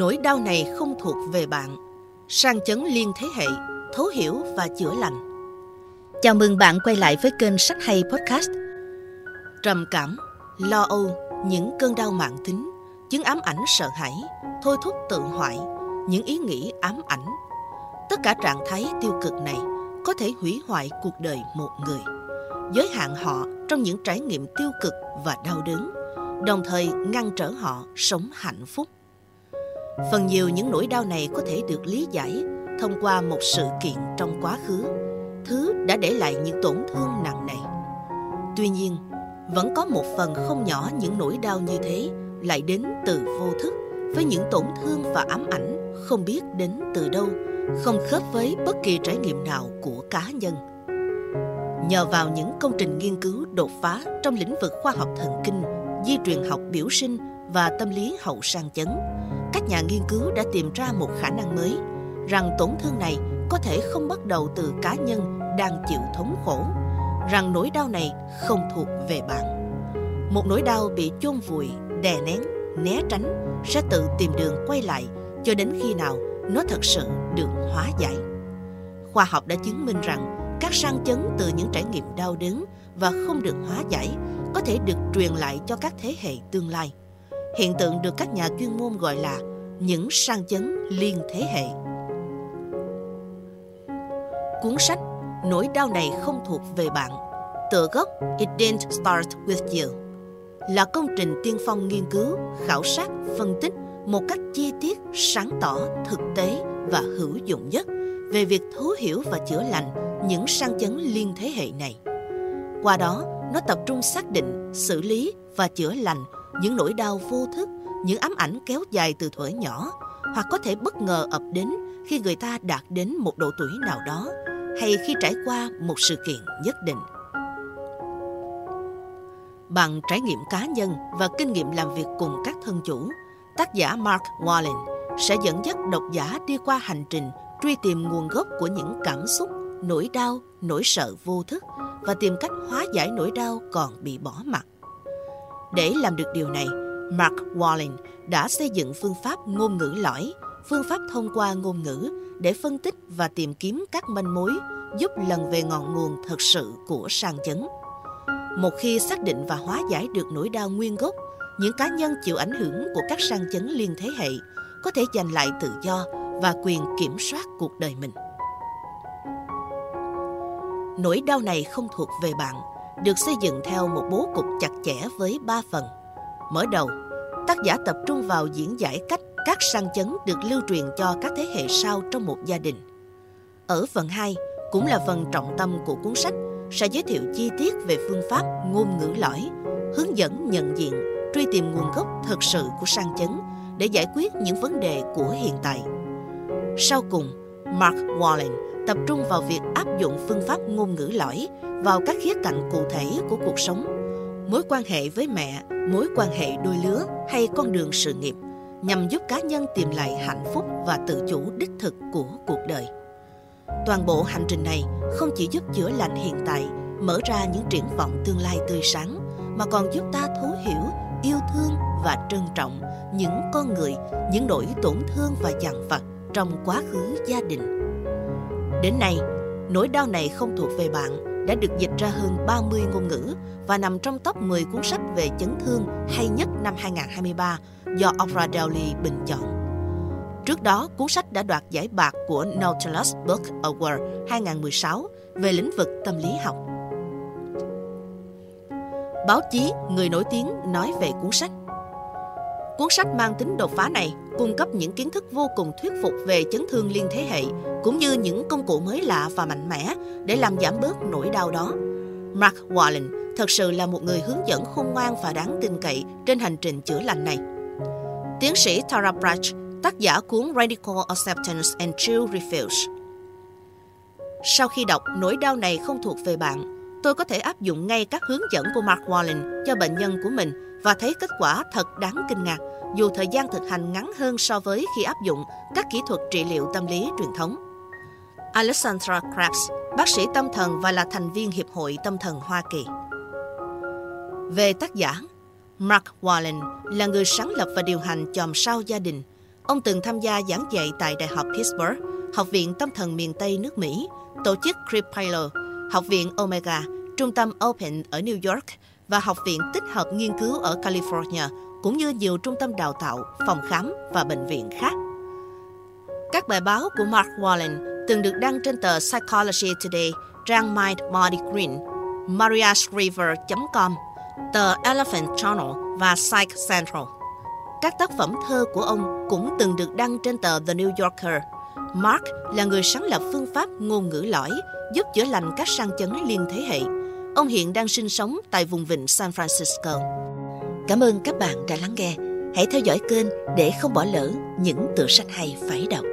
Nỗi đau này không thuộc về bạn. Sang chấn liên thế hệ, thấu hiểu và chữa lành. Chào mừng bạn quay lại với kênh Sách Hay Podcast. Trầm cảm, lo âu, những cơn đau mạng tính, chứng ám ảnh sợ hãi, thôi thúc tự hoại, những ý nghĩ ám ảnh. Tất cả trạng thái tiêu cực này có thể hủy hoại cuộc đời một người, giới hạn họ trong những trải nghiệm tiêu cực và đau đớn, đồng thời ngăn trở họ sống hạnh phúc. Phần nhiều những nỗi đau này có thể được lý giải thông qua một sự kiện trong quá khứ, thứ đã để lại những tổn thương nặng nề. Tuy nhiên, vẫn có một phần không nhỏ những nỗi đau như thế lại đến từ vô thức với những tổn thương và ám ảnh không biết đến từ đâu, không khớp với bất kỳ trải nghiệm nào của cá nhân. Nhờ vào những công trình nghiên cứu đột phá trong lĩnh vực khoa học thần kinh, di truyền học biểu sinh và tâm lý hậu sang chấn, các nhà nghiên cứu đã tìm ra một khả năng mới rằng tổn thương này có thể không bắt đầu từ cá nhân đang chịu thống khổ, rằng nỗi đau này không thuộc về bạn. Một nỗi đau bị chôn vùi, đè nén, né tránh sẽ tự tìm đường quay lại cho đến khi nào nó thật sự được hóa giải. Khoa học đã chứng minh rằng các sang chấn từ những trải nghiệm đau đớn và không được hóa giải có thể được truyền lại cho các thế hệ tương lai. Hiện tượng được các nhà chuyên môn gọi là những sang chấn liên thế hệ. Cuốn sách Nỗi đau này không thuộc về bạn Tựa gốc It didn't start with you là công trình tiên phong nghiên cứu, khảo sát, phân tích một cách chi tiết, sáng tỏ, thực tế và hữu dụng nhất về việc thấu hiểu và chữa lành những sang chấn liên thế hệ này. Qua đó, nó tập trung xác định, xử lý và chữa lành những nỗi đau vô thức, những ám ảnh kéo dài từ thuở nhỏ hoặc có thể bất ngờ ập đến khi người ta đạt đến một độ tuổi nào đó hay khi trải qua một sự kiện nhất định. Bằng trải nghiệm cá nhân và kinh nghiệm làm việc cùng các thân chủ, tác giả Mark Wallen sẽ dẫn dắt độc giả đi qua hành trình truy tìm nguồn gốc của những cảm xúc, nỗi đau, nỗi sợ vô thức và tìm cách hóa giải nỗi đau còn bị bỏ mặc. Để làm được điều này, Mark Wallen đã xây dựng phương pháp ngôn ngữ lõi, phương pháp thông qua ngôn ngữ để phân tích và tìm kiếm các manh mối giúp lần về ngọn nguồn thật sự của sang chấn. Một khi xác định và hóa giải được nỗi đau nguyên gốc, những cá nhân chịu ảnh hưởng của các sang chấn liên thế hệ có thể giành lại tự do và quyền kiểm soát cuộc đời mình. Nỗi đau này không thuộc về bạn, được xây dựng theo một bố cục chặt chẽ với ba phần. Mở đầu, tác giả tập trung vào diễn giải cách các sang chấn được lưu truyền cho các thế hệ sau trong một gia đình. Ở phần 2, cũng là phần trọng tâm của cuốn sách, sẽ giới thiệu chi tiết về phương pháp ngôn ngữ lõi, hướng dẫn nhận diện, truy tìm nguồn gốc thật sự của sang chấn để giải quyết những vấn đề của hiện tại. Sau cùng, Mark Wallen tập trung vào việc áp dụng phương pháp ngôn ngữ lõi vào các khía cạnh cụ thể của cuộc sống, mối quan hệ với mẹ, mối quan hệ đôi lứa hay con đường sự nghiệp – nhằm giúp cá nhân tìm lại hạnh phúc và tự chủ đích thực của cuộc đời. Toàn bộ hành trình này không chỉ giúp chữa lành hiện tại, mở ra những triển vọng tương lai tươi sáng, mà còn giúp ta thấu hiểu, yêu thương và trân trọng những con người, những nỗi tổn thương và dằn vặt trong quá khứ gia đình. Đến nay, nỗi đau này không thuộc về bạn đã được dịch ra hơn 30 ngôn ngữ và nằm trong top 10 cuốn sách về chấn thương hay nhất năm 2023 do Oprah Dowley bình chọn. Trước đó, cuốn sách đã đoạt giải bạc của Nautilus Book Award 2016 về lĩnh vực tâm lý học. Báo chí, người nổi tiếng nói về cuốn sách. Cuốn sách mang tính đột phá này cung cấp những kiến thức vô cùng thuyết phục về chấn thương liên thế hệ, cũng như những công cụ mới lạ và mạnh mẽ để làm giảm bớt nỗi đau đó. Mark Wallen thật sự là một người hướng dẫn khôn ngoan và đáng tin cậy trên hành trình chữa lành này. Tiến sĩ Tara Brach, tác giả cuốn Radical Acceptance and True Refuse. Sau khi đọc nỗi đau này không thuộc về bạn, tôi có thể áp dụng ngay các hướng dẫn của Mark Wallen cho bệnh nhân của mình và thấy kết quả thật đáng kinh ngạc, dù thời gian thực hành ngắn hơn so với khi áp dụng các kỹ thuật trị liệu tâm lý truyền thống. Alexandra Krabs, bác sĩ tâm thần và là thành viên Hiệp hội Tâm thần Hoa Kỳ. Về tác giả, Mark Wallen là người sáng lập và điều hành chòm sao gia đình. Ông từng tham gia giảng dạy tại Đại học Pittsburgh, Học viện Tâm thần miền Tây nước Mỹ, tổ chức Cripilo, Học viện Omega, Trung tâm Open ở New York và Học viện tích hợp nghiên cứu ở California, cũng như nhiều trung tâm đào tạo, phòng khám và bệnh viện khác. Các bài báo của Mark Wallen từng được đăng trên tờ Psychology Today, trang Mind Body Green, mariashriver.com, tờ Elephant Journal và Psych Central. Các tác phẩm thơ của ông cũng từng được đăng trên tờ The New Yorker. Mark là người sáng lập phương pháp ngôn ngữ lõi, giúp chữa lành các sang chấn liên thế hệ. Ông hiện đang sinh sống tại vùng vịnh San Francisco. Cảm ơn các bạn đã lắng nghe. Hãy theo dõi kênh để không bỏ lỡ những tựa sách hay phải đọc.